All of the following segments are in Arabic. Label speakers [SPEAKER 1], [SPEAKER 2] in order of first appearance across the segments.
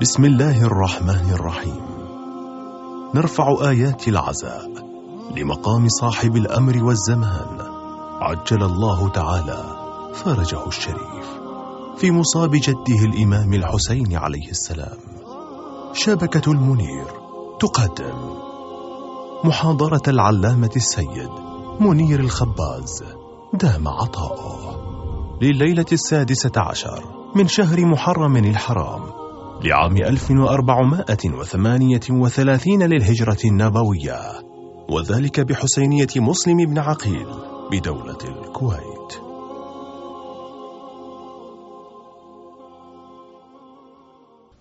[SPEAKER 1] بسم الله الرحمن الرحيم. نرفع آيات العزاء لمقام صاحب الأمر والزمان. عجل الله تعالى فرجه الشريف. في مصاب جده الإمام الحسين عليه السلام. شبكة المنير تقدم. محاضرة العلامة السيد منير الخباز دام عطاؤه. لليلة السادسة عشر من شهر محرم الحرام. لعام 1438 للهجرة النبوية وذلك بحسينية مسلم بن عقيل بدولة الكويت.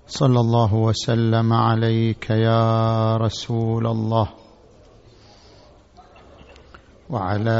[SPEAKER 2] صلى الله وسلم عليك يا رسول الله وعلى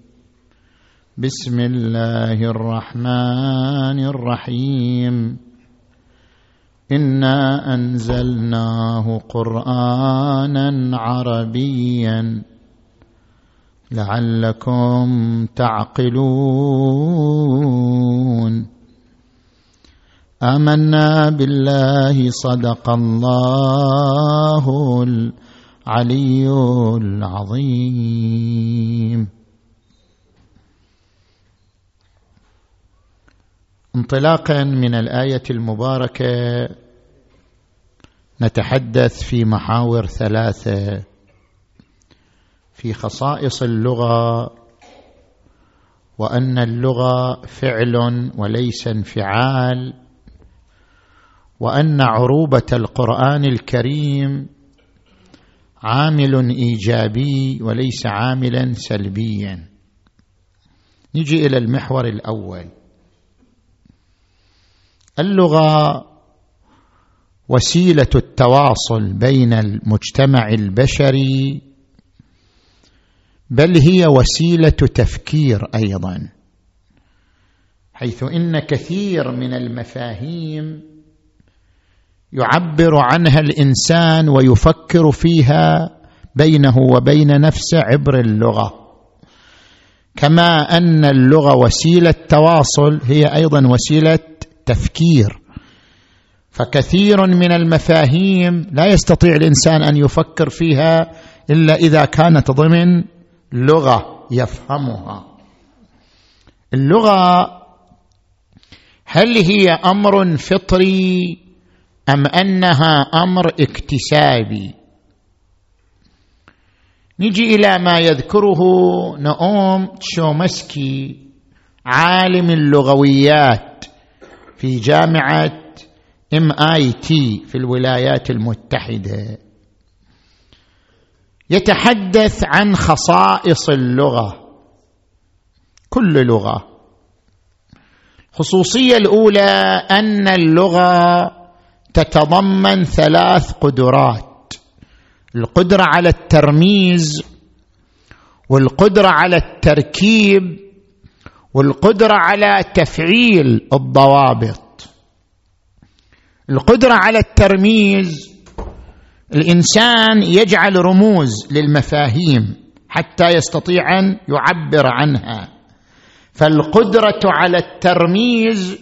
[SPEAKER 2] بسم الله الرحمن الرحيم. إنا أنزلناه قرآنا عربيا. لعلكم تعقلون. آمنا بالله صدق الله العلي العظيم. انطلاقا من الآية المباركة نتحدث في محاور ثلاثة. في خصائص اللغة وأن اللغة فعل وليس انفعال وأن عروبة القرآن الكريم عامل إيجابي وليس عاملا سلبيا. نجي إلى المحور الأول. اللغة وسيلة التواصل بين المجتمع البشري بل هي وسيلة تفكير أيضا حيث إن كثير من المفاهيم يعبر عنها الإنسان ويفكر فيها بينه وبين نفسه عبر اللغة. كما أن اللغة وسيلة تواصل هي أيضا وسيلة تفكير فكثير من المفاهيم لا يستطيع الإنسان أن يفكر فيها إلا إذا كانت ضمن لغة يفهمها. اللغة هل هي أمر فطري أم أنها أمر اكتسابي؟ نجي إلى ما يذكره نؤوم تشومسكي عالم اللغويات. في جامعة ام اي تي في الولايات المتحدة. يتحدث عن خصائص اللغة كل لغة. الخصوصيه الأولى أن اللغة تتضمن ثلاث قدرات القدرة على الترميز والقدرة على التركيب والقدرة على تفعيل الضوابط. القدرة على الترميز. الإنسان يجعل رموز للمفاهيم حتى يستطيع أن يعبر عنها. فالقدرة على الترميز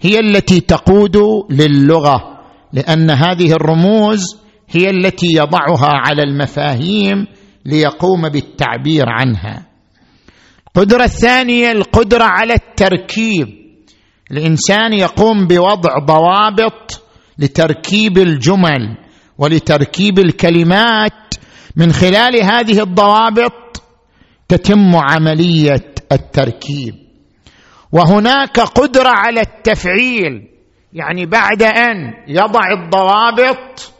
[SPEAKER 2] هي التي تقود للغة لأن هذه الرموز هي التي يضعها على المفاهيم ليقوم بالتعبير عنها. القدرة الثانية القدرة على التركيب. الإنسان يقوم بوضع ضوابط لتركيب الجمل ولتركيب الكلمات. من خلال هذه الضوابط تتم عملية التركيب. وهناك قدرة على التفعيل يعني بعد أن يضع الضوابط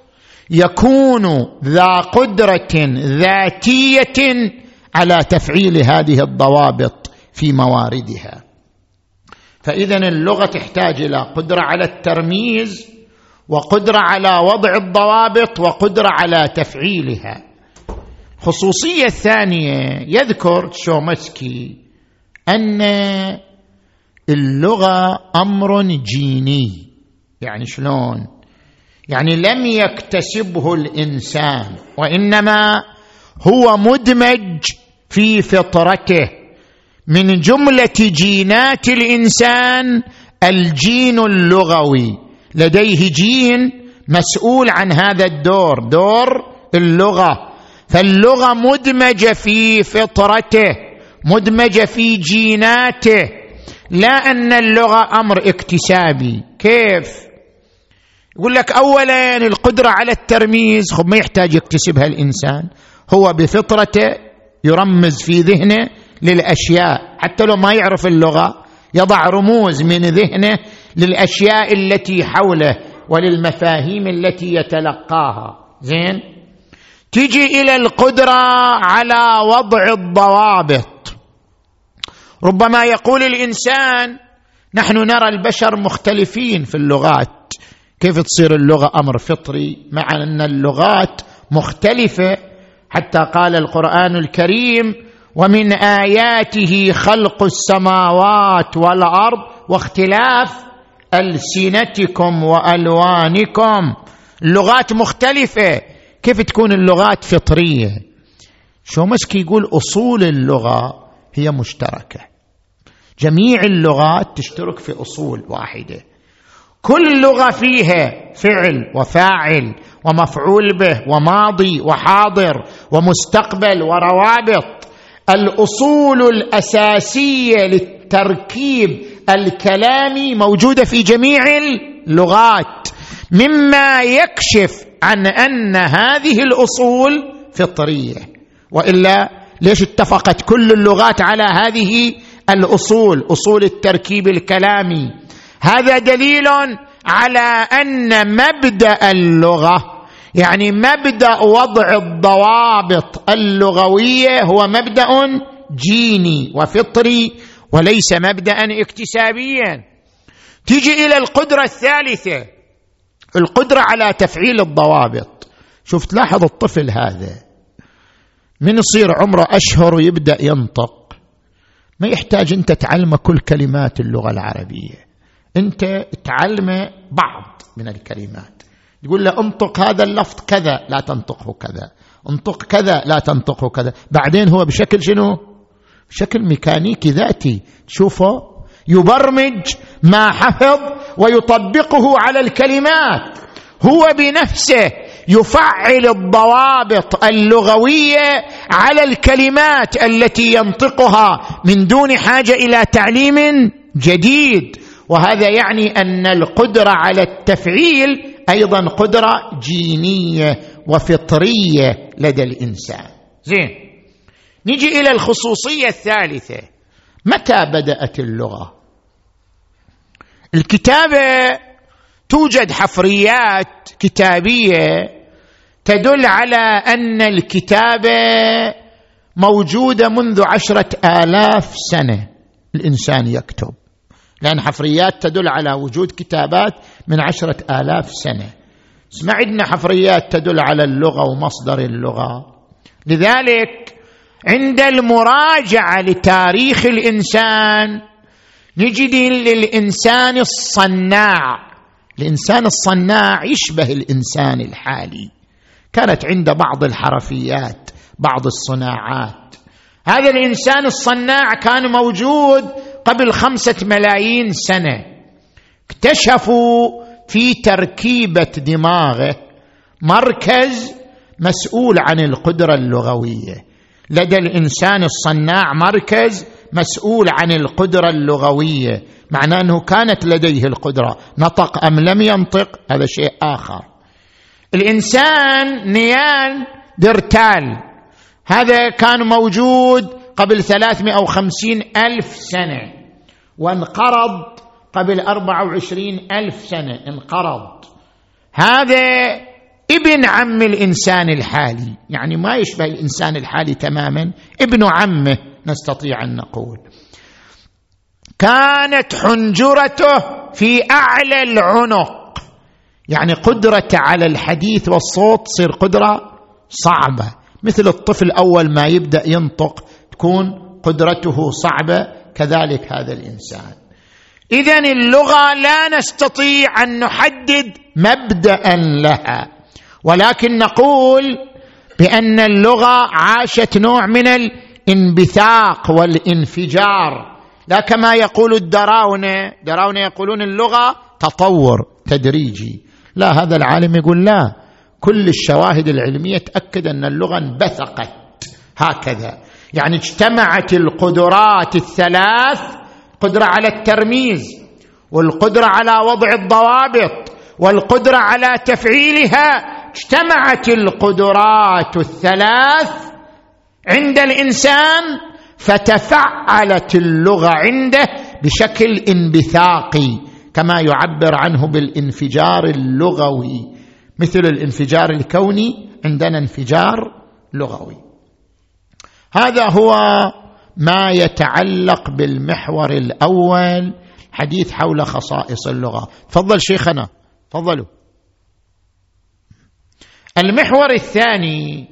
[SPEAKER 2] يكون ذا قدرة ذاتية على تفعيل هذه الضوابط في مواردها. فاذا اللغة تحتاج إلى قدرة على الترميز وقدرة على وضع الضوابط وقدرة على تفعيلها. الخصوصيه الثانية يذكر تشومسكي أن اللغة أمر جيني. يعني شلون؟ يعني لم يكتسبه الإنسان وإنما هو مدمج في فطرته. من جملة جينات الإنسان الجين اللغوي. لديه جين مسؤول عن هذا الدور دور اللغة. فاللغة مدمجة في فطرته مدمجة في جيناته. لا أن اللغة أمر اكتسابي. كيف؟ يقول لك اولا القدرة على الترميز. خب ما يحتاج يكتسبها الإنسان. هو بفطرته يرمز في ذهنه للأشياء. حتى لو ما يعرف اللغة يضع رموز من ذهنه للأشياء التي حوله وللمفاهيم التي يتلقاها. زين؟ تجي إلى القدرة على وضع الضوابط. ربما يقول الإنسان نحن نرى البشر مختلفين في اللغات. كيف تصير اللغة أمر فطري مع أن اللغات مختلفة؟ حتى قال القرآن الكريم ومن آياته خلق السماوات والأرض واختلاف ألسنتكم وألوانكم. اللغات مختلفة. كيف تكون اللغات فطرية؟ شومسكي يقول أصول اللغة هي مشتركة. جميع اللغات تشترك في أصول واحدة. كل لغه فيها فعل وفاعل ومفعول به وماضي وحاضر ومستقبل وروابط. الأصول الأساسية للتركيب الكلامي موجودة في جميع اللغات. مما يكشف عن أن هذه الأصول فطرية. وإلا ليش اتفقت كل اللغات على هذه الأصول؟ أصول التركيب الكلامي. هذا دليل على أن مبدأ اللغة يعني مبدأ وضع الضوابط اللغوية هو مبدأ جيني وفطري وليس مبدأ اكتسابيا. تيجي إلى القدرة الثالثة القدرة على تفعيل الضوابط. شوف تلاحظ الطفل هذا. من يصير عمره أشهر ويبدأ ينطق. ما يحتاج أنت تعلمه كل كلمات اللغة العربية. أنت تعلمه بعض من الكلمات. يقول له انطق هذا اللفظ كذا لا تنطقه كذا. انطق كذا لا تنطقه كذا. بعدين هو بشكل شنو؟ بشكل ميكانيكي ذاتي. شوفه يبرمج ما حفظ ويطبقه على الكلمات. هو بنفسه يفعل الضوابط اللغوية على الكلمات التي ينطقها من دون حاجة إلى تعليم جديد. وهذا يعني أن القدرة على التفعيل أيضا قدرة جينية وفطرية لدى الإنسان. زين. نجي إلى الخصوصية الثالثة. متى بدأت اللغة؟ الكتابة توجد حفريات كتابية تدل على أن الكتابة موجودة منذ عشرة آلاف سنة. الإنسان يكتب. لأن حفريات تدل على وجود كتابات من عشرة آلاف سنة. ما عندنا حفريات تدل على اللغة ومصدر اللغة. لذلك عند المراجعة لتاريخ الإنسان نجد للإنسان الصناع. الإنسان الصناع يشبه الإنسان الحالي. كانت عنده بعض الحرفيات بعض الصناعات. هذا الإنسان الصناع كان موجود قبل خمسة ملايين سنة اكتشفوا في تركيبة دماغه مركز مسؤول عن القدرة اللغوية. لدى الإنسان الصناع مركز مسؤول عن القدرة اللغوية. معناه أنه كانت لديه القدرة. نطق أم لم ينطق هذا شيء آخر. الإنسان نيان درتال. هذا كان موجود قبل 350 ألف سنة وانقرض قبل أربعة وعشرين ألف سنة انقرض. هذا ابن عم الإنسان الحالي يعني ما يشبه الإنسان الحالي تماما ابن عمه نستطيع أن نقول. كانت حنجرته في أعلى العنق يعني قدرته على الحديث والصوت تصير قدرة صعبة مثل الطفل أول ما يبدأ ينطق تكون قدرته صعبة كذلك هذا الإنسان. اذا اللغة لا نستطيع أن نحدد مبدا لها ولكن نقول بأن اللغة عاشت نوع من الانبثاق والانفجار. لا كما يقول الدراونة دراونة يقولون اللغة تطور تدريجي. لا هذا العالم يقول لا. كل الشواهد العلمية تأكد أن اللغة انبثقت هكذا. يعني اجتمعت القدرات الثلاث قدرة على الترميز والقدرة على وضع الضوابط والقدرة على تفعيلها. اجتمعت القدرات الثلاث عند الإنسان فتفعلت اللغة عنده بشكل انبثاقي كما يعبر عنه بالانفجار اللغوي. مثل الانفجار الكوني عندنا انفجار لغوي. هذا هو ما يتعلق بالمحور الأول حديث حول خصائص اللغة. تفضل شيخنا تفضلوا. المحور الثاني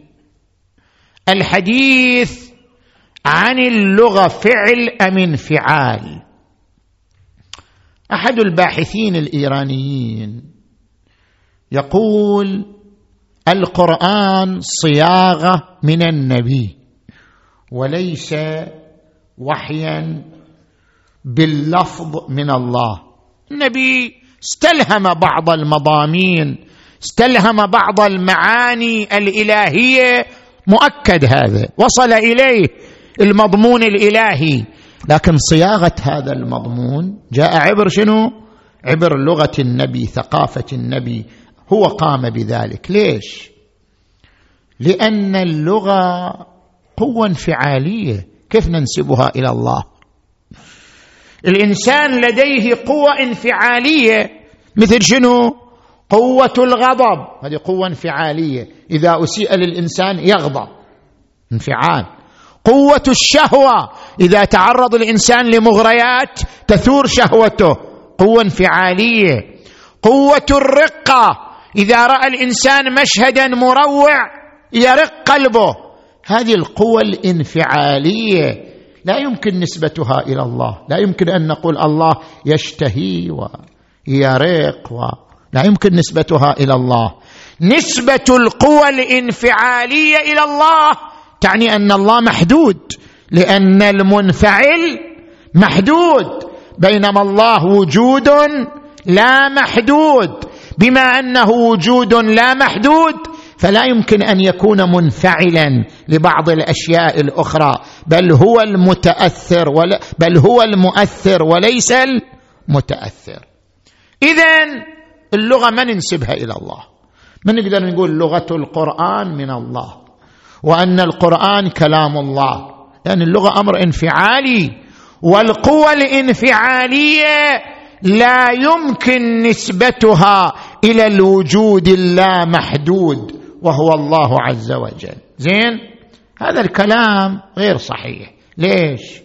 [SPEAKER 2] الحديث عن اللغة فعل أم انفعال. أحد الباحثين الإيرانيين يقول القرآن صياغة من النبي. وليس وحيا باللفظ من الله. النبي استلهم بعض المضامين استلهم بعض المعاني الإلهية. مؤكد هذا وصل إليه المضمون الإلهي. لكن صياغة هذا المضمون جاء عبر شنو؟ عبر لغة النبي ثقافة النبي. هو قام بذلك. ليش؟ لأن اللغة قوة انفعاليه كيف ننسبها إلى الله؟ الإنسان لديه قوة انفعالية. مثل شنو؟ قوة الغضب. هذه قوة انفعالية. إذا أسيء للإنسان يغضب. انفعال. قوة الشهوة. إذا تعرض الإنسان لمغريات تثور شهوته. قوة انفعالية. قوة الرقة. إذا رأى الإنسان مشهدا مروع يرق قلبه. هذه القوى الانفعالية لا يمكن نسبتها إلى الله لا يمكن أن نقول الله يشتهي ويرق و لا يمكن نسبتها إلى الله. نسبة القوى الانفعالية إلى الله تعني أن الله محدود لأن المنفعل محدود بينما الله وجود لا محدود بما أنه وجود لا محدود فلا يمكن أن يكون منفعلا لبعض الأشياء الأخرى بل هو المتأثر ولا بل هو المؤثر وليس المتأثر. اذا اللغة ما ننسبها إلى الله. ما نقدر نقول لغة القرآن من الله وأن القرآن كلام الله. لأن اللغة أمر انفعالي والقوى الانفعالية لا يمكن نسبتها إلى الوجود اللامحدود. وهو الله عز وجل. زين؟ هذا الكلام غير صحيح. ليش؟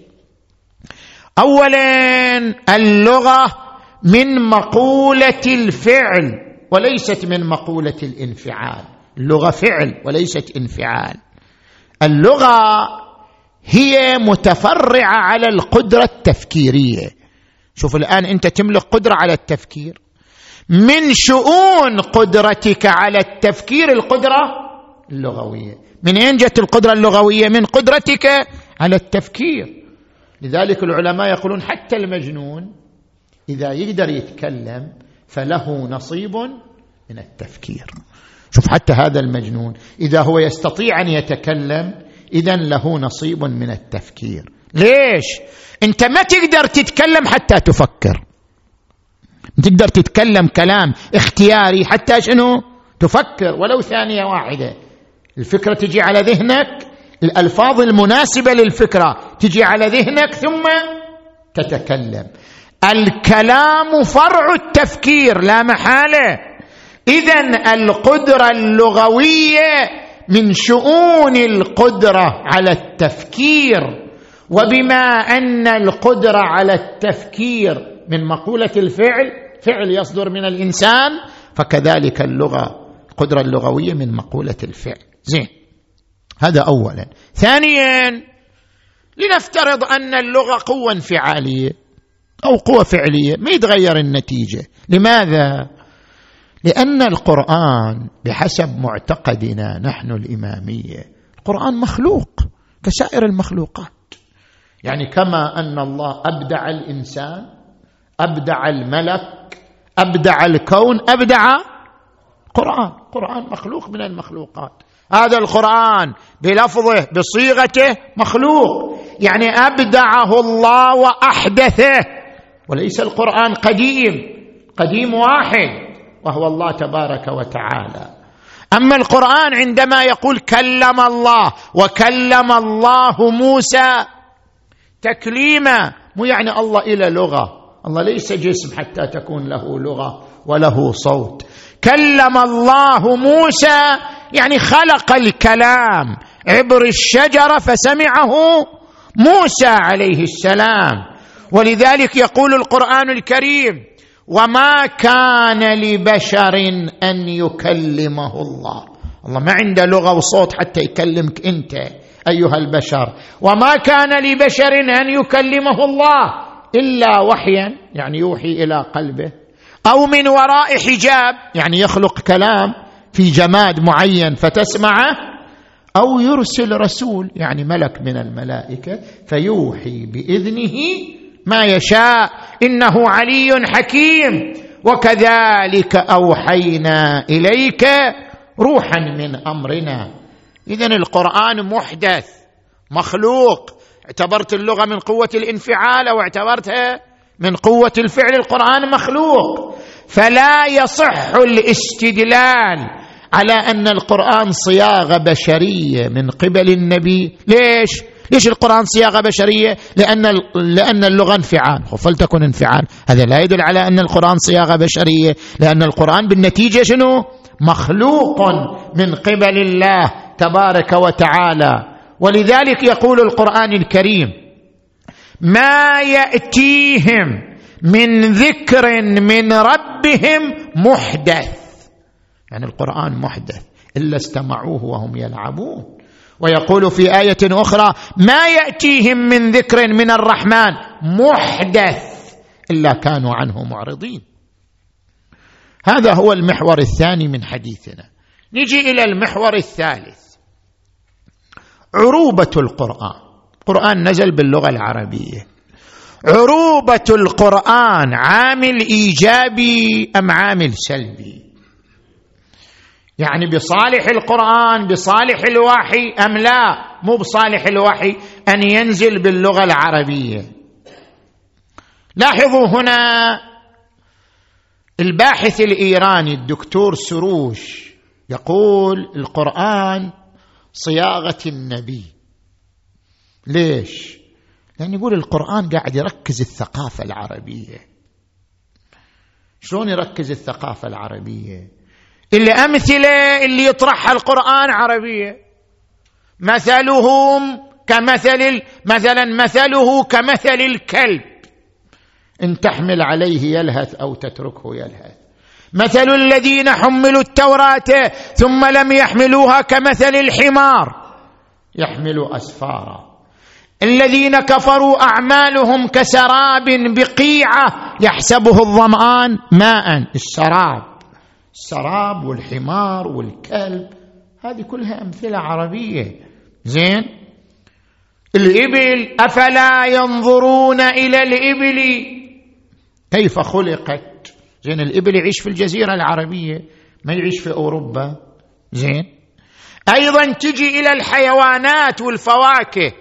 [SPEAKER 2] اولا اللغة من مقولة الفعل وليست من مقولة الانفعال. اللغة فعل وليست انفعال. اللغة هي متفرعة على القدرة التفكيرية. شوف الآن أنت تملك قدرة على التفكير. من شؤون قدرتك على التفكير القدرة اللغوية. من أين جت القدرة اللغوية؟ من قدرتك على التفكير. لذلك العلماء يقولون حتى المجنون إذا يقدر يتكلم فله نصيب من التفكير. شوف حتى هذا المجنون إذا هو يستطيع أن يتكلم اذا له نصيب من التفكير. ليش؟ أنت ما تقدر تتكلم حتى تفكر. تقدر تتكلم كلام اختياري حتى شنو؟ تفكر ولو ثانية واحدة. الفكرة تجي على ذهنك الألفاظ المناسبة للفكرة تجي على ذهنك ثم تتكلم. الكلام فرع التفكير لا محالة. اذا القدرة اللغوية من شؤون القدرة على التفكير. وبما أن القدرة على التفكير من مقولة الفعل فعل يصدر من الإنسان فكذلك اللغة القدرة اللغوية من مقولة الفعل. زين. هذا اولا. ثانيا لنفترض أن اللغة قوة انفعاليه أو قوة فعلية ما يتغير النتيجة. لماذا؟ لأن القرآن بحسب معتقدنا نحن الإمامية القرآن مخلوق كسائر المخلوقات. يعني كما أن الله أبدع الإنسان أبدع الملك أبدع الكون أبدع قرآن. قرآن مخلوق من المخلوقات. هذا القرآن بلفظه بصيغته مخلوق. يعني أبدعه الله وأحدثه. وليس القرآن قديم قديم واحد وهو الله تبارك وتعالى. أما القرآن عندما يقول كلم الله وكلم الله موسى تكليما مو يعني الله إلى لغة. الله ليس جسم حتى تكون له لغة وله صوت. كلم الله موسى يعني خلق الكلام عبر الشجرة فسمعه موسى عليه السلام. ولذلك يقول القرآن الكريم وما كان لبشر أن يكلمه الله. الله ما عنده لغة وصوت حتى يكلمك أنت أيها البشر. وما كان لبشر أن يكلمه الله. إلا وحيا يعني يوحي إلى قلبه أو من وراء حجاب يعني يخلق كلام في جماد معين فتسمعه أو يرسل رسول يعني ملك من الملائكة فيوحي بإذنه ما يشاء إنه علي حكيم وكذلك أوحينا إليك روحا من أمرنا. اذا القرآن محدث مخلوق اعتبرت اللغة من قوة الانفعال أو اعتبرتها من قوة الفعل القرآن مخلوق. فلا يصح الاستدلال على أن القرآن صياغه بشرية من قبل النبي. ليش؟ ليش القرآن صياغة بشرية؟ لأن, لأن اللغة انفعال. فلتكن انفعال. هذا لا يدل على أن القرآن صياغة بشرية. لأن القرآن بالنتيجة شنو؟ مخلوق من قبل الله تبارك وتعالى. ولذلك يقول القرآن الكريم ما يأتيهم من ذكر من ربهم محدث. يعني القرآن محدث إلا استمعوه وهم يلعبون. ويقول في آية أخرى ما يأتيهم من ذكر من الرحمن محدث إلا كانوا عنه معرضين. هذا هو المحور الثاني من حديثنا. نجي إلى المحور الثالث. عروبة القرآن. القران نزل باللغة العربية. عروبة القرآن عامل إيجابي أم عامل سلبي؟ يعني بصالح القرآن بصالح الوحي أم لا؟ مو بصالح الوحي أن ينزل باللغة العربية. لاحظوا هنا الباحث الإيراني الدكتور سروش يقول القرآن صياغة النبي. ليش؟ لأن يقول القرآن قاعد يركز الثقافة العربية. شلون يركز الثقافة العربية؟ الامثله اللي يطرحها القرآن عربية. مثلهم كمثل مثلا مثله كمثل الكلب. إن تحمل عليه يلهث أو تتركه يلهث. مثل الذين حملوا التوراة ثم لم يحملوها كمثل الحمار. يحمل أسفارا. الذين كفروا أعمالهم كسراب بقيعة يحسبه الظمآن ماء. السراب. السراب والحمار والكلب. هذه كلها أمثلة عربية. زين؟ الإبل أفلا ينظرون إلى الإبل؟ كيف خلقت؟ زين الإبل يعيش في الجزيرة العربية ما يعيش في أوروبا. زين. أيضا تجي إلى الحيوانات والفواكه.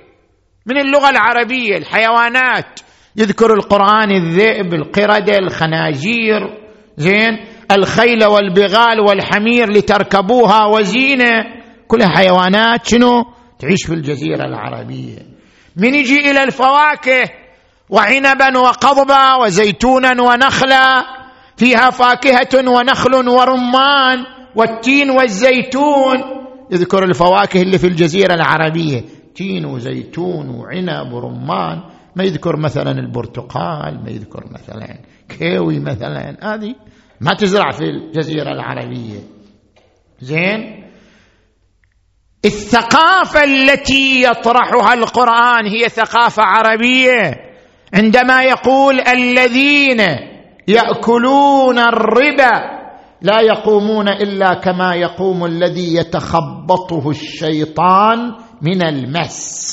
[SPEAKER 2] من اللغة العربية الحيوانات. يذكر القرآن الذئب القردة الخنازير. زين. الخيل والبغال والحمير لتركبوها وزينة. كلها حيوانات. شنو؟ تعيش في الجزيرة العربية. من يجي إلى الفواكه؟ وعنبا وقضبا وزيتونا ونخلا. فيها فاكهة ونخل ورمان والتين والزيتون. يذكر الفواكه اللي في الجزيرة العربية. تين وزيتون وعنب ورمان. ما يذكر مثلا البرتقال ما يذكر مثلا كيوي مثلا. هذه ما تزرع في الجزيرة العربية. زين؟ الثقافة التي يطرحها القرآن هي ثقافة عربية. عندما يقول الذين يأكلون الربا لا يقومون إلا كما يقوم الذي يتخبطه الشيطان من المس.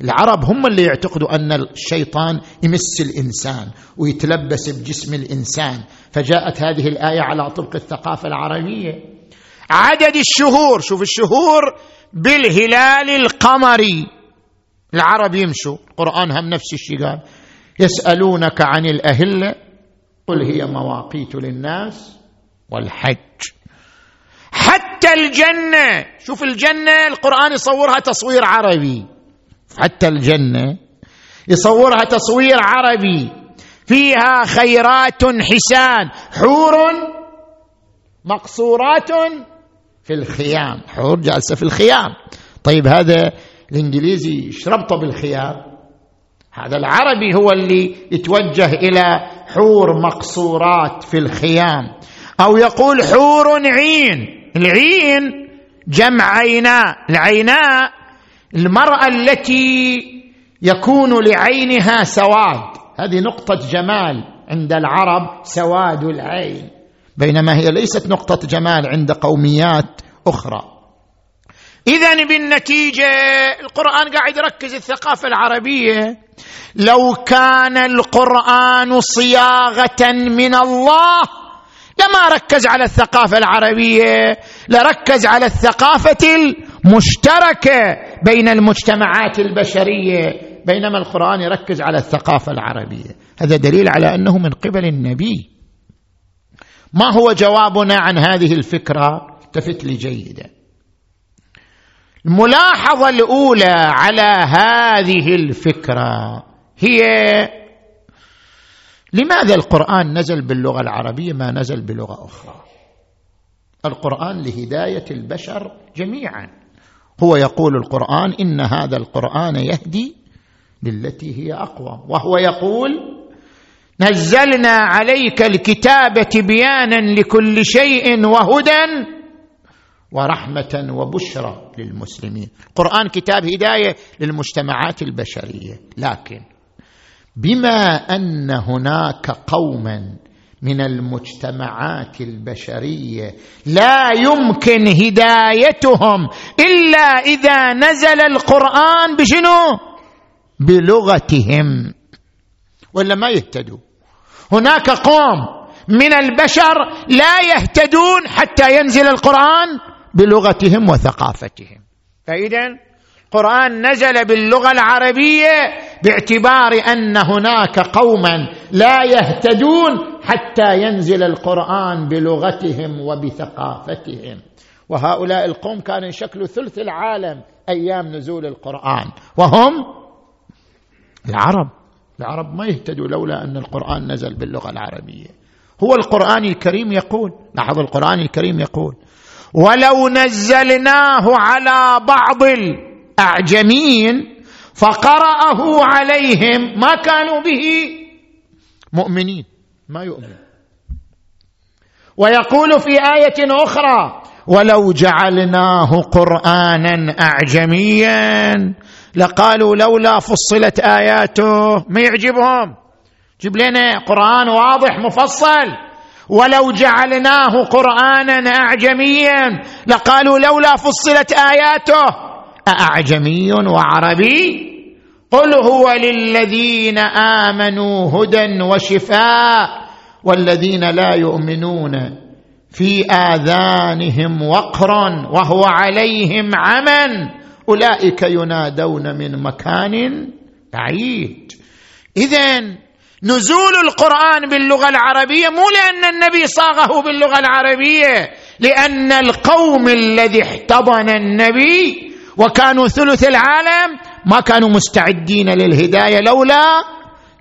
[SPEAKER 2] العرب هم اللي يعتقدوا أن الشيطان يمس الإنسان ويتلبس بجسم الإنسان. فجاءت هذه الآية على طبق الثقافة العربية. عدد الشهور شوف الشهور بالهلال القمري. العرب يمشوا. القرآن هم نفس الشيء قال. يسألونك عن الأهلة. قل هي مواقيت للناس والحج. حتى الجنة. شوف الجنة القرآن يصورها تصوير عربي. حتى الجنة يصورها تصوير عربي. فيها خيرات حسان. حور مقصورات في الخيام. حور جالسة في الخيام. طيب هذا الإنجليزي إيش ربطه بالخيام هذا العربي هو اللي يتوجه إلى حور مقصورات في الخيام. أو يقول حور عين. العين جمع عيناء. العيناء المرأة التي يكون لعينها سواد. هذه نقطة جمال عند العرب سواد العين. بينما هي ليست نقطة جمال عند قوميات أخرى. اذا بالنتيجة القرآن قاعد يركز الثقافة العربية. لو كان القرآن صياغة من الله لما ركز على الثقافة العربية لركز على الثقافة المشتركة بين المجتمعات البشرية بينما القرآن يركز على الثقافة العربية. هذا دليل على أنه من قبل النبي. ما هو جوابنا عن هذه الفكرة؟ التفت لي جيدا. الملاحظة الأولى على هذه الفكرة هي لماذا القرآن نزل باللغة العربية ما نزل بلغة أخرى؟ القرآن لهداية البشر جميعا. هو يقول القرآن إن هذا القرآن يهدي للتي هي أقوى وهو يقول نزلنا عليك الكتاب بيانا لكل شيء وهدى ورحمة وبشرى للمسلمين. القران كتاب هداية للمجتمعات البشرية. لكن بما أن هناك قوما من المجتمعات البشرية لا يمكن هدايتهم إلا إذا نزل القرآن بشنو؟ بلغتهم. ولا ما يهتدوا. هناك قوم من البشر لا يهتدون حتى ينزل القرآن؟ بلغتهم وثقافتهم. فاذا القران نزل باللغة العربية باعتبار أن هناك قوما لا يهتدون حتى ينزل القرآن بلغتهم وبثقافتهم. وهؤلاء القوم كانوا يشكلوا ثلث العالم أيام نزول القرآن. وهم العرب. العرب ما يهتدوا لولا أن القرآن نزل باللغة العربية. هو القرآن الكريم يقول لاحظ القرآن الكريم يقول ولو نزلناه على بعض الأعجمين فقرأه عليهم ما كانوا به مؤمنين ما يؤمن ويقول في آية أخرى ولو جعلناه قرآنا أعجميا لقالوا لولا فصلت آياته ما يعجبهم. جيب لنا قرآن واضح مفصل. ولو جعلناه قرآنا أعجميا لقالوا لولا فصلت آياته اعجمي وعربي؟ قل هو للذين آمنوا هدى وشفاء والذين لا يؤمنون في آذانهم وقر وهو عليهم عمى أولئك ينادون من مكان بعيد. اذا نزول القرآن باللغة العربية مو لأن النبي صاغه باللغة العربية لأن القوم الذي احتضن النبي وكانوا ثلث العالم ما كانوا مستعدين للهداية لولا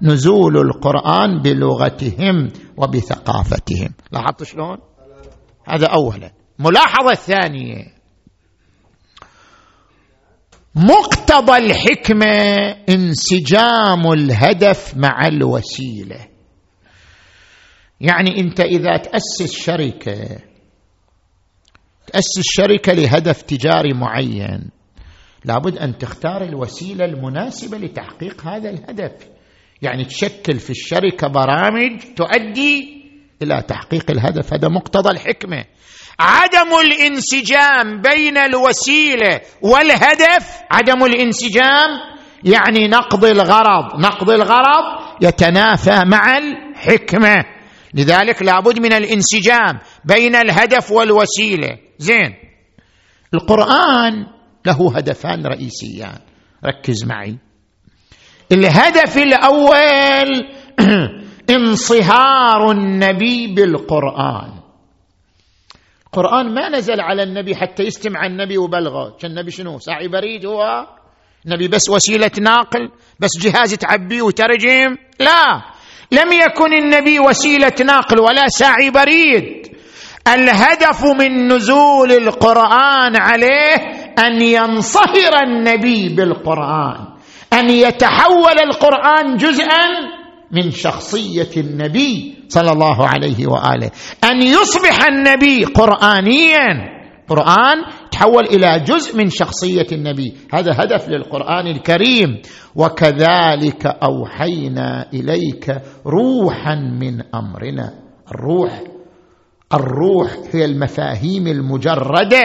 [SPEAKER 2] نزول القرآن بلغتهم وبثقافتهم. لاحظت شلون؟ هذا اولا. ملاحظة ثانية. مقتضى الحكمة انسجام الهدف مع الوسيلة. يعني انت إذا تأسس شركة تأسس شركة لهدف تجاري معين لابد أن تختار الوسيلة المناسبة لتحقيق هذا الهدف. يعني تشكل في الشركة برامج تؤدي إلى تحقيق الهدف. هذا مقتضى الحكمة. عدم الانسجام بين الوسيلة والهدف. عدم الانسجام يعني نقض الغرض. نقض الغرض يتنافى مع الحكمة. لذلك لابد من الانسجام بين الهدف والوسيلة. زين. القرآن له هدفان رئيسيان. ركز معي. الهدف الأول انصهار النبي بالقرآن. القرآن ما نزل على النبي حتى يستمع النبي وبلغه. كان النبي شنو؟ ساعي بريد هو؟ النبي بس وسيلة ناقل بس جهاز تعبيه وترجم لا. لم يكن النبي وسيلة ناقل ولا ساعي بريد. الهدف من نزول القرآن عليه أن ينصهر النبي بالقرآن أن يتحول القرآن جزءا من شخصية النبي صلى الله عليه وآله. أن يصبح النبي قرانيا. قرآن تحول إلى جزء من شخصية النبي. هذا هدف للقرآن الكريم. وكذلك أوحينا إليك روحا من أمرنا. الروح الروح هي المفاهيم المجردة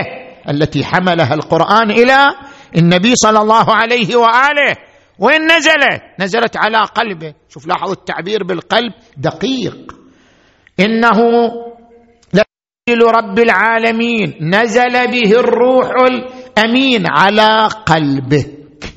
[SPEAKER 2] التي حملها القرآن إلى النبي صلى الله عليه وآله. وين نزلت؟ نزلت على قلبه. شوف لاحظ التعبير بالقلب. دقيق. إنه لجل رب العالمين. نزل به الروح الأمين على قلبك.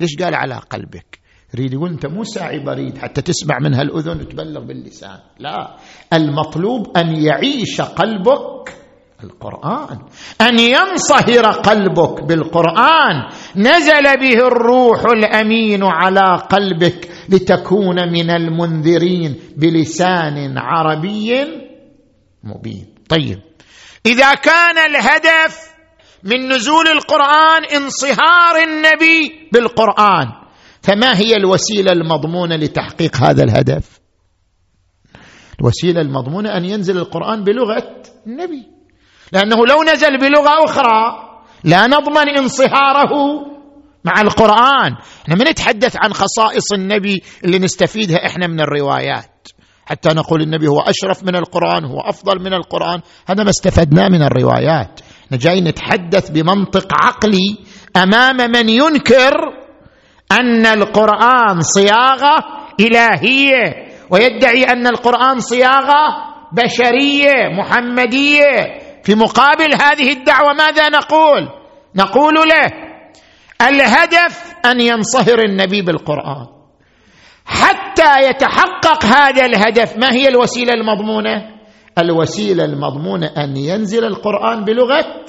[SPEAKER 2] ليش قال على قلبك؟ يريد يقول أنت مو ساعي بريد حتى تسمع منها الاذن وتبلغ باللسان. لا. المطلوب أن يعيش قلبك القرآن. أن ينصهر قلبك بالقرآن. نزل به الروح الأمين على قلبك لتكون من المنذرين بلسان عربي مبين. طيب. إذا كان الهدف من نزول القرآن انصهار النبي بالقرآن فما هي الوسيلة المضمونة لتحقيق هذا الهدف؟ الوسيلة المضمونة أن ينزل القرآن بلغة النبي. لأنه لو نزل بلغة أخرى لا نضمن انصهاره مع القرآن. إحنا ما نتحدث عن خصائص النبي اللي نستفيدها إحنا من الروايات. حتى نقول النبي هو أشرف من القرآن هو أفضل من القرآن. هذا ما استفدناه من الروايات. إحنا جاي نتحدث بمنطق عقلي أمام من ينكر أن القرآن صياغة إلهية ويدعي أن القرآن صياغة بشرية محمدية. في مقابل هذه الدعوة ماذا نقول؟ نقول له الهدف أن ينصهر النبي بالقرآن. حتى يتحقق هذا الهدف ما هي الوسيلة المضمونة؟ الوسيلة المضمونة أن ينزل القرآن بلغة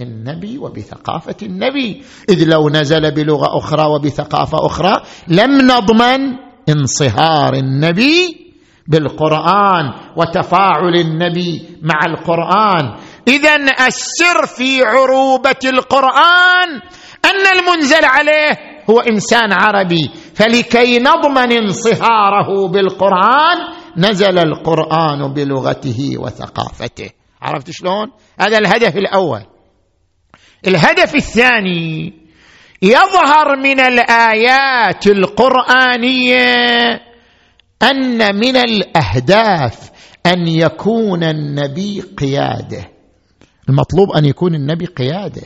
[SPEAKER 2] النبي وبثقافة النبي. إذ لو نزل بلغة أخرى وبثقافة أخرى لم نضمن انصهار النبي بالقرآن وتفاعل النبي مع القرآن. اذا السر في عروبة القرآن أن المنزل عليه هو إنسان عربي فلكي نضمن انصهاره بالقرآن نزل القرآن بلغته وثقافته. عرفت شلون؟ هذا الهدف الأول. الهدف الثاني يظهر من الآيات القرآنية أن من الأهداف أن يكون النبي قيادة. المطلوب أن يكون النبي قيادة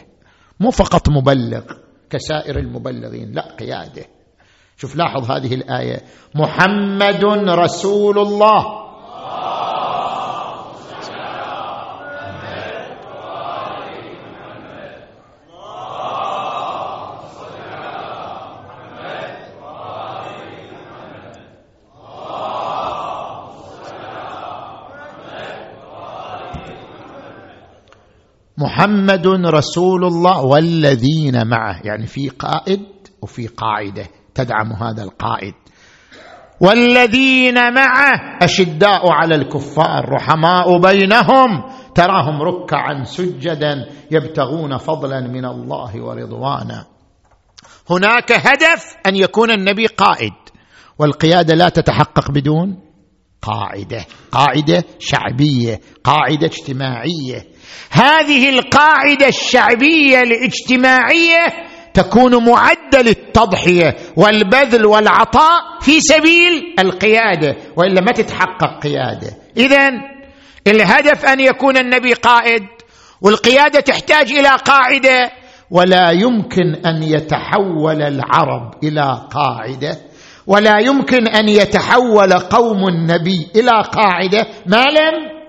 [SPEAKER 2] مو فقط مبلغ كسائر المبلغين لا قيادة. شوف لاحظ هذه الآية. محمد رسول الله. محمد رسول الله والذين معه. يعني في قائد وفي قاعدة تدعم هذا القائد. والذين معه أشداء على الكفار رحماء بينهم. تراهم ركعا سجدا يبتغون فضلا من الله ورضوانا. هناك هدف أن يكون النبي قائد. والقيادة لا تتحقق بدون قاعدة. قاعدة شعبية قاعدة اجتماعية. هذه القاعدة الشعبية الاجتماعية تكون معدة للتضحية والبذل والعطاء في سبيل القيادة وإلا ما تتحقق قيادة. اذا الهدف أن يكون النبي قائد والقيادة تحتاج إلى قاعدة ولا يمكن أن يتحول العرب إلى قاعدة ولا يمكن أن يتحول قوم النبي إلى قاعدة. ما لم؟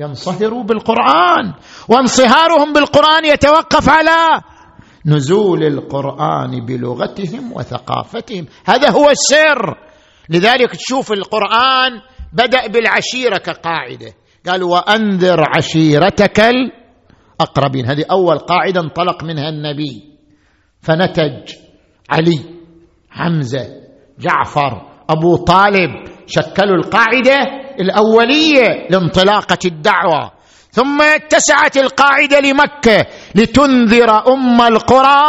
[SPEAKER 2] ينصهروا بالقرآن وانصهارهم بالقرآن يتوقف على نزول القرآن بلغتهم وثقافتهم. هذا هو السر. لذلك تشوف القرآن بدأ بالعشيرة كقاعدة. قال وأنذر عشيرتك الأقربين. هذه أول قاعدة انطلق منها النبي. فنتج علي حمزة جعفر أبو طالب شكلوا القاعدة الأولية لانطلاقة الدعوة. ثم اتسعت القاعدة لمكة لتنذر أم القرى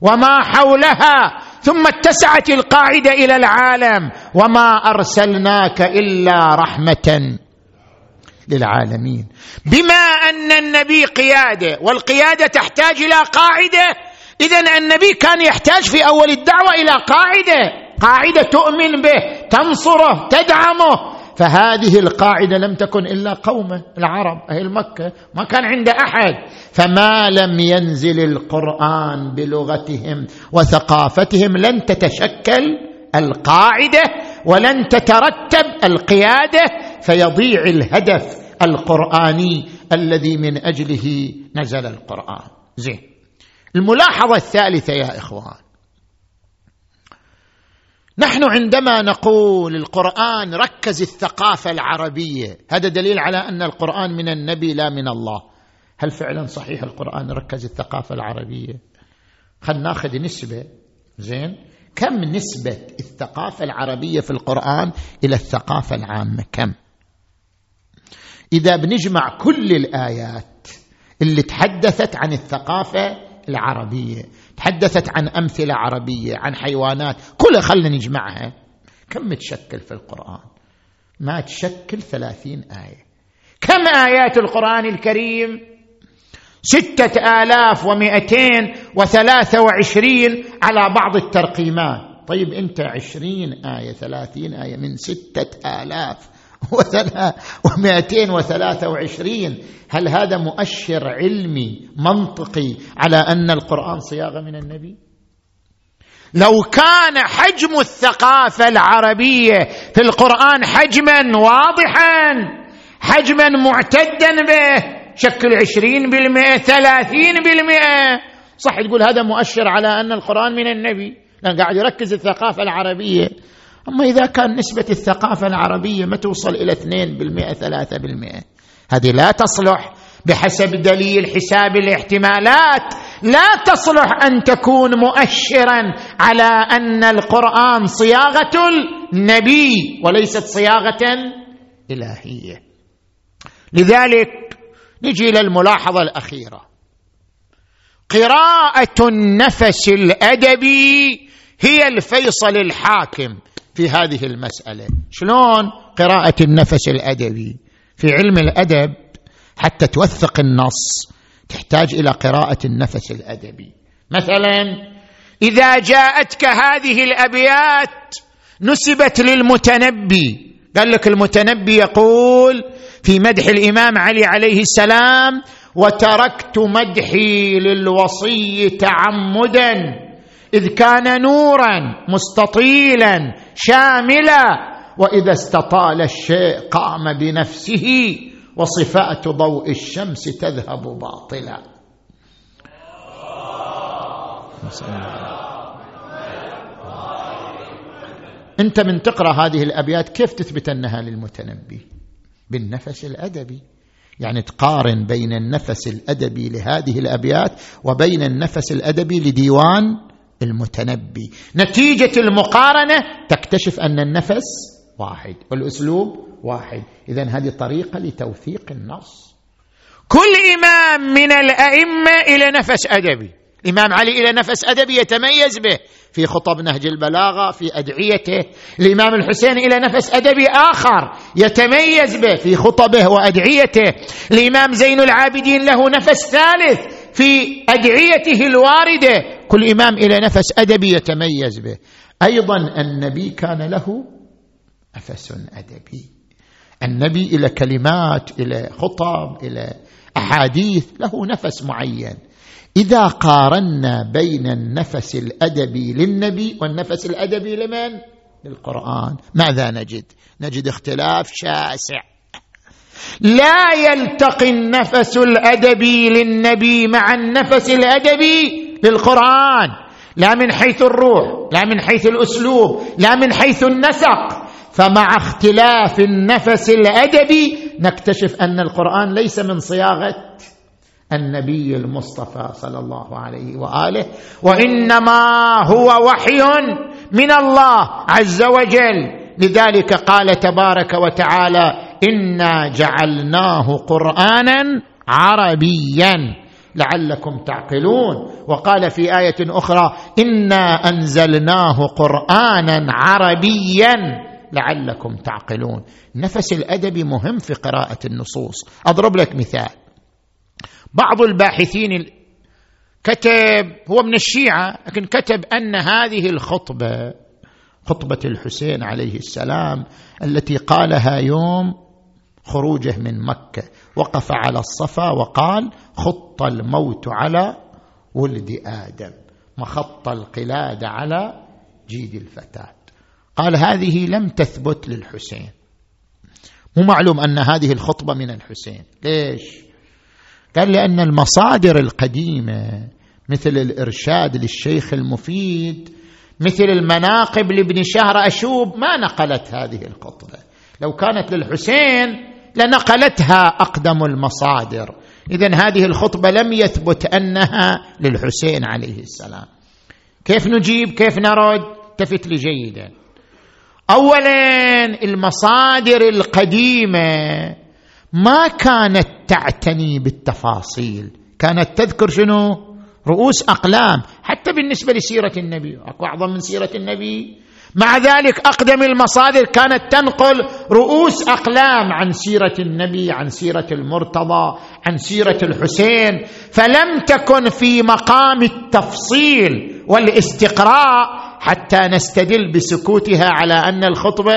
[SPEAKER 2] وما حولها. ثم اتسعت القاعدة إلى العالم وما أرسلناك إلا رحمة للعالمين. بما أن النبي قيادة والقيادة تحتاج إلى قاعدة اذا النبي كان يحتاج في أول الدعوة إلى قاعدة. قاعدة تؤمن به تنصره تدعمه فهذه القاعدة لم تكن إلا قومه العرب أهل مكة ما كان عند أحد. فما لم ينزل القرآن بلغتهم وثقافتهم لن تتشكل القاعدة ولن تترتب القيادة فيضيع الهدف القرآني الذي من أجله نزل القرآن. زين. الملاحظة الثالثة يا إخوان نحن عندما نقول القرآن ركز الثقافة العربية هذا دليل على أن القرآن من النبي لا من الله. هل فعلا صحيح القرآن ركز الثقافة العربية؟ خلينا ناخذ نسبة. زين؟ كم نسبة الثقافة العربية في القرآن إلى الثقافة العامة؟ كم؟ إذا بنجمع كل الآيات اللي تحدثت عن الثقافة العربية تحدثت عن أمثلة عربية عن حيوانات. كلها خلنا نجمعها. كم تشكل في القرآن؟ ما تشكل ثلاثين آية. كم آيات القرآن الكريم؟ ستة آلاف ومئتين وثلاثة وعشرين على بعض الترقيمات. طيب أنت عشرين آية ثلاثين آية من ستة آلاف. ومائتين وثلاثة وعشرين. هل هذا مؤشر علمي منطقي على أن القرآن صياغة من النبي؟ لو كان حجم الثقافة العربية في القرآن حجما واضحا حجما معتدا به شكل عشرين بالمئة ثلاثين بالمئة. صح تقول هذا مؤشر على أن القرآن من النبي. لأن قاعد يركز الثقافة العربية. أما إذا كان نسبة الثقافة العربية ما توصل إلى 2% 3% هذه لا تصلح بحسب دليل حساب الاحتمالات. لا تصلح أن تكون مؤشرا على أن القرآن صياغة النبي وليست صياغة إلهية. لذلك نجي إلى الملاحظة الأخيرة. قراءة النفس الأدبي هي الفيصل الحاكم في هذه المسألة. شلون قراءة النفس الأدبي؟ في علم الأدب حتى توثق النص تحتاج إلى قراءة النفس الأدبي. مثلا إذا جاءتك هذه الأبيات نسبت للمتنبي. قال لك المتنبي يقول في مدح الإمام علي عليه السلام وتركت مدحي للوصي تعمدا إذ كان نورا مستطيلا شاملا وإذا استطال الشيء قام بنفسه وصفات ضوء الشمس تذهب باطلا. أنت من تقرأ هذه الأبيات كيف تثبت أنها للمتنبي؟ بالنفس الأدبي. يعني تقارن بين النفس الأدبي لهذه الأبيات وبين النفس الأدبي لديوان المتنبي. نتيجة المقارنة تكتشف أن النفس واحد والأسلوب واحد. اذا هذه طريقة لتوثيق النص. كل إمام من الأئمة إلى نفس أدبي. الإمام علي إلى نفس أدبي يتميز به في خطب نهج البلاغة في أدعيته. الإمام الحسين إلى نفس أدبي آخر يتميز به في خطبه وأدعيته. الإمام زين العابدين له نفس ثالث. في أدعيته الواردة. كل إمام إلى نفس أدبي يتميز به. أيضا النبي كان له نفس أدبي. النبي إلى كلمات إلى خطب إلى أحاديث له نفس معين. إذا قارنا بين النفس الأدبي للنبي والنفس الأدبي لمن؟ للقرآن. ماذا نجد؟ نجد اختلاف شاسع. لا يلتقي النفس الادبي للنبي مع النفس الادبي للقرآن. لا من حيث الروح لا من حيث الأسلوب لا من حيث النسق. فمع اختلاف النفس الادبي نكتشف أن القرآن ليس من صياغة النبي المصطفى صلى الله عليه وآله وإنما هو وحي من الله عز وجل. لذلك قال تبارك وتعالى انا جعلناه قرانا عربيا لعلكم تعقلون وقال في إيه أخرى انا انزلناه قرانا عربيا لعلكم تعقلون نفس الادب مهم في قراءة النصوص. أضرب لك مثال. بعض الباحثين كتب هو من الشيعة لكن كتب أن هذه الخطبة خطبة الحسين عليه السلام التي قالها يوم خروجه من مكة. وقف على الصفا وقال خط الموت على ولد آدم. مخط القلاد على جيد الفتاة. قال هذه لم تثبت للحسين. مو معلوم أن هذه الخطبة من الحسين. ليش؟ قال لأن المصادر القديمة مثل الإرشاد للشيخ المفيد مثل المناقب لابن شهر أشوب ما نقلت هذه الخطبة. لو كانت للحسين لنقلتها أقدم المصادر. إذا هذه الخطبة لم يثبت أنها للحسين عليه السلام. كيف نجيب؟ كيف نرد؟ التفت لي جيدا. اولا المصادر القديمة ما كانت تعتني بالتفاصيل. كانت تذكر شنو؟ رؤوس أقلام. حتى بالنسبة لسيرة النبي. أكو أعظم من سيرة النبي؟ مع ذلك أقدم المصادر كانت تنقل رؤوس أقلام عن سيرة النبي عن سيرة المرتضى عن سيرة الحسين فلم تكن في مقام التفصيل والاستقراء حتى نستدل بسكوتها على أن الخطبة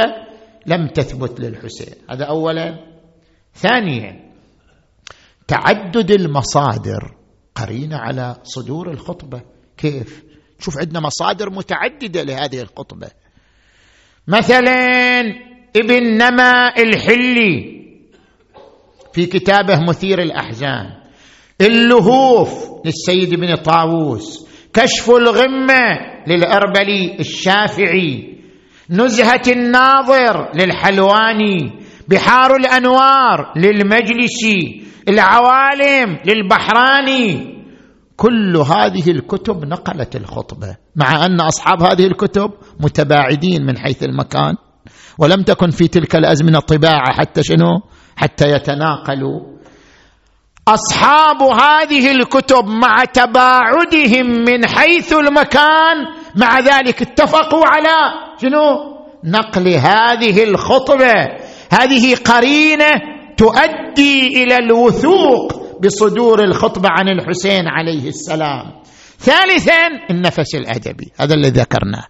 [SPEAKER 2] لم تثبت للحسين. هذا اولا. ثانيا تعدد المصادر قرينة على صدور الخطبة. كيف؟ شوف عندنا مصادر متعددة لهذه الخطبة. مثلا ابن نما الحلي في كتابه مثير الأحزان. اللهوف للسيد بن طاووس. كشف الغمة للأربلي الشافعي. نزهة الناظر للحلواني. بحار الأنوار للمجلسي. العوالم للبحراني. كل هذه الكتب نقلت الخطبة مع أن أصحاب هذه الكتب متباعدين من حيث المكان ولم تكن في تلك الأزمنة طباعة حتى شنو؟ حتى يتناقلوا. أصحاب هذه الكتب مع تباعدهم من حيث المكان مع ذلك اتفقوا على شنو؟ نقل هذه الخطبة. هذه قرينة تؤدي إلى الوثوق بصدور الخطبة عن الحسين عليه السلام. ثالثا النفس الأدبي. هذا الذي ذكرناه.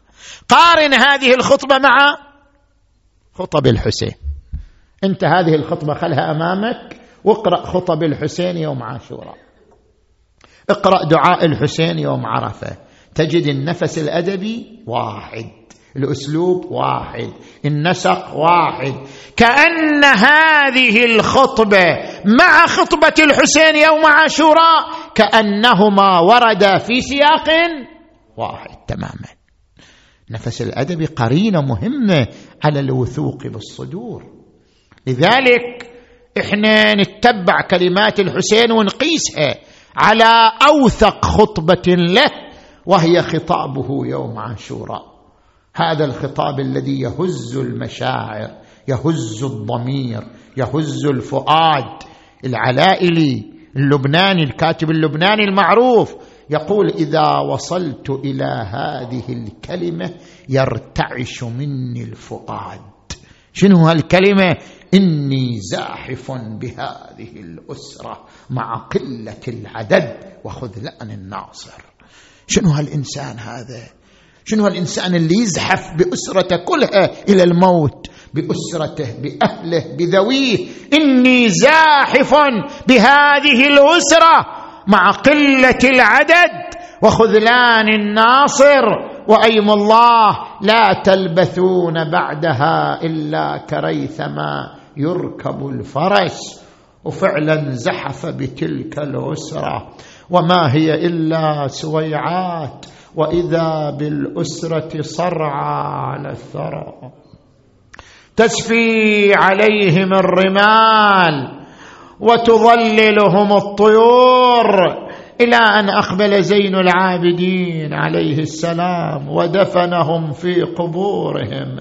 [SPEAKER 2] قارن هذه الخطبة مع خطب الحسين. أنت هذه الخطبة خلها أمامك واقرأ خطب الحسين يوم عاشوراء. اقرأ دعاء الحسين يوم عرفة. تجد النفس الأدبي واحد. الأسلوب واحد النسق واحد. كأن هذه الخطبة مع خطبة الحسين يوم عاشوراء كأنهما وردا في سياق واحد تماما. نفس الأدب قرينة مهمة على الوثوق بالصدور. لذلك إحنا نتبع كلمات الحسين ونقيسها على أوثق خطبة له وهي خطابه يوم عاشوراء. هذا الخطاب الذي يهز المشاعر يهز الضمير يهز الفؤاد. العلائلي اللبناني الكاتب اللبناني المعروف يقول إذا وصلت إلى هذه الكلمة يرتعش مني الفؤاد. شنو هالكلمة؟ إني زاحف بهذه الأسرة مع قلة العدد وخذلان الناصر. شنو هالإنسان هذا؟ شنو هالإنسان اللي يزحف بأسرته كلها إلى الموت؟ بأسرته بأهله بذويه. إني زاحف بهذه الأسرة مع قلة العدد. وخذلان الناصر. وأيم الله لا تلبثون بعدها إلا كريثما يركب الفرس. وفعلا زحف بتلك الأسرة. وما هي إلا سويعات. وإذا بالأسرة صرعى على الثرى تسفي عليهم الرمال وتظللهم الطيور. إلى أن أقبل زين العابدين عليه السلام ودفنهم في قبورهم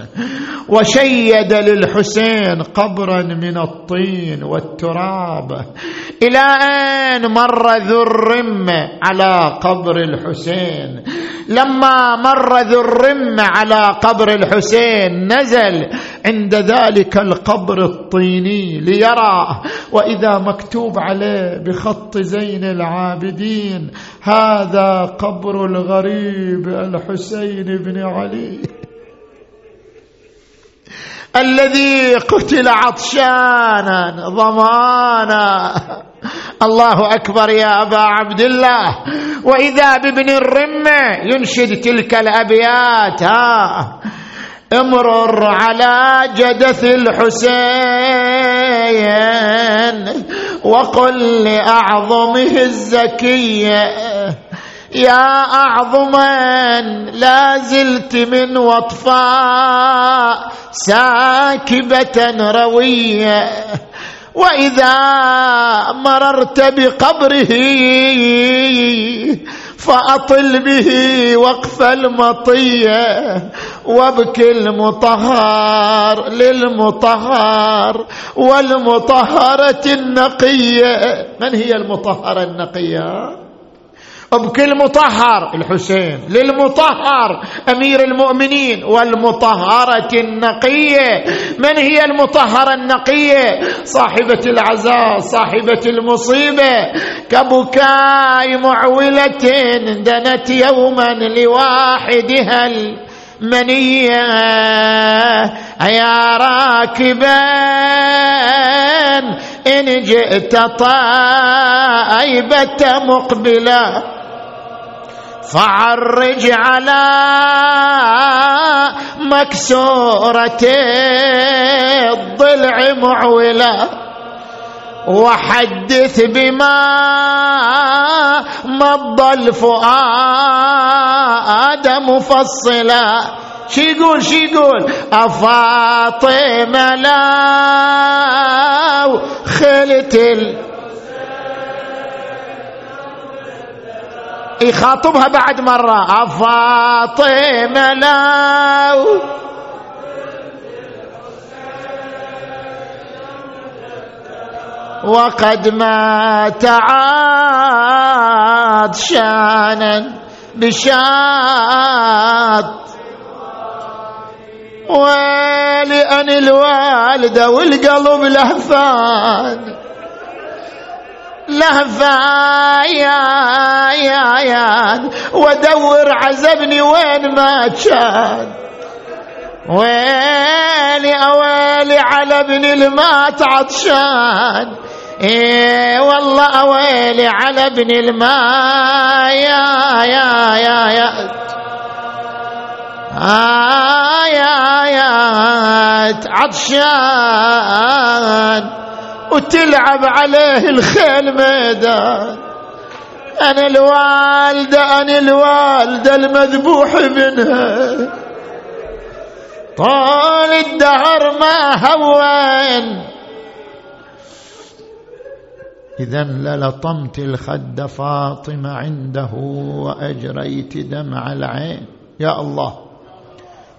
[SPEAKER 2] وشيد للحسين قبرا من الطين والتراب إلى أن مر ذو الرمه على قبر الحسين. لما مر ذو الرمه على قبر الحسين نزل عند ذلك القبر الطيني ليرى وإذا مكتوب عليه بخط زين العابدين هذا قبر الغريب الحسين بن علي. الذي قتل عطشانا ضمانا. الله أكبر يا أبا عبد الله. وإذا بابن الرمة ينشد تلك الأبيات ها. امرر على جدث الحسين وقل لأعظمه الزكية يا اعظما لا زلت من وطفاء ساكبة روية وإذا مررت بقبره فأطل به وقف المطية وابكي المطهر للمطهر والمطهرة النقية. من هي المطهرة النقية؟ بكل مطهر. الحسين. للمطهر. أمير المؤمنين والمطهرة النقية. من هي المطهرة النقية؟ صاحبة العزاء صاحبة المصيبة. كبكاء معولة دنت يوما لواحدها منية يا راكبا إن جئت طائبة مقبلة. فعرج على مكسورة الضلع معولا وحدث بما مضى الفؤاد مفصلا. شي يقول شي يقول أفاطمة لا خلت يخاطبها بعد مرة. أفاطمة لو. وقد مات عاد شانا بشات ولأن الوالدة والقلب لهفان. لهفا يا يا يا ودور عزبني وين ما كان. ويلي أويلي على ابن المات عطشان. إيه والله أويلي على ابن الماء يا يا يا يا يا يا عطشان وتلعب عليه الخيل ميدان. أنا الوالدة أنا الوالدة المذبوح منها طال الدهر ما هون. إذا للطمت الخد فاطمة عنده وأجريت دمع العين. يا الله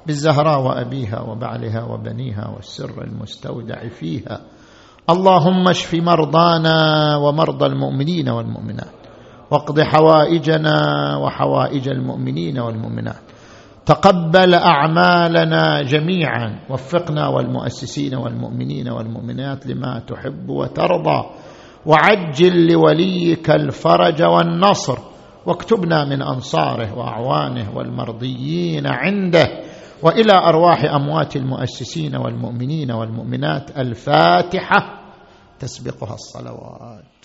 [SPEAKER 2] بالزهراء وأبيها وبعلها وبنيها والسر المستودع فيها. اللهم اشف مرضانا ومرضى المؤمنين والمؤمنات واقض حوائجنا وحوائج المؤمنين والمؤمنات تقبل أعمالنا جميعا وفقنا والمؤسسين والمؤمنين والمؤمنات لما تحب وترضى وعجل لوليك الفرج والنصر واكتبنا من أنصاره وأعوانه والمرضيين عنده وإلى أرواح أموات المؤسسين والمؤمنين والمؤمنات الفاتحة. تسبقها الصلوات.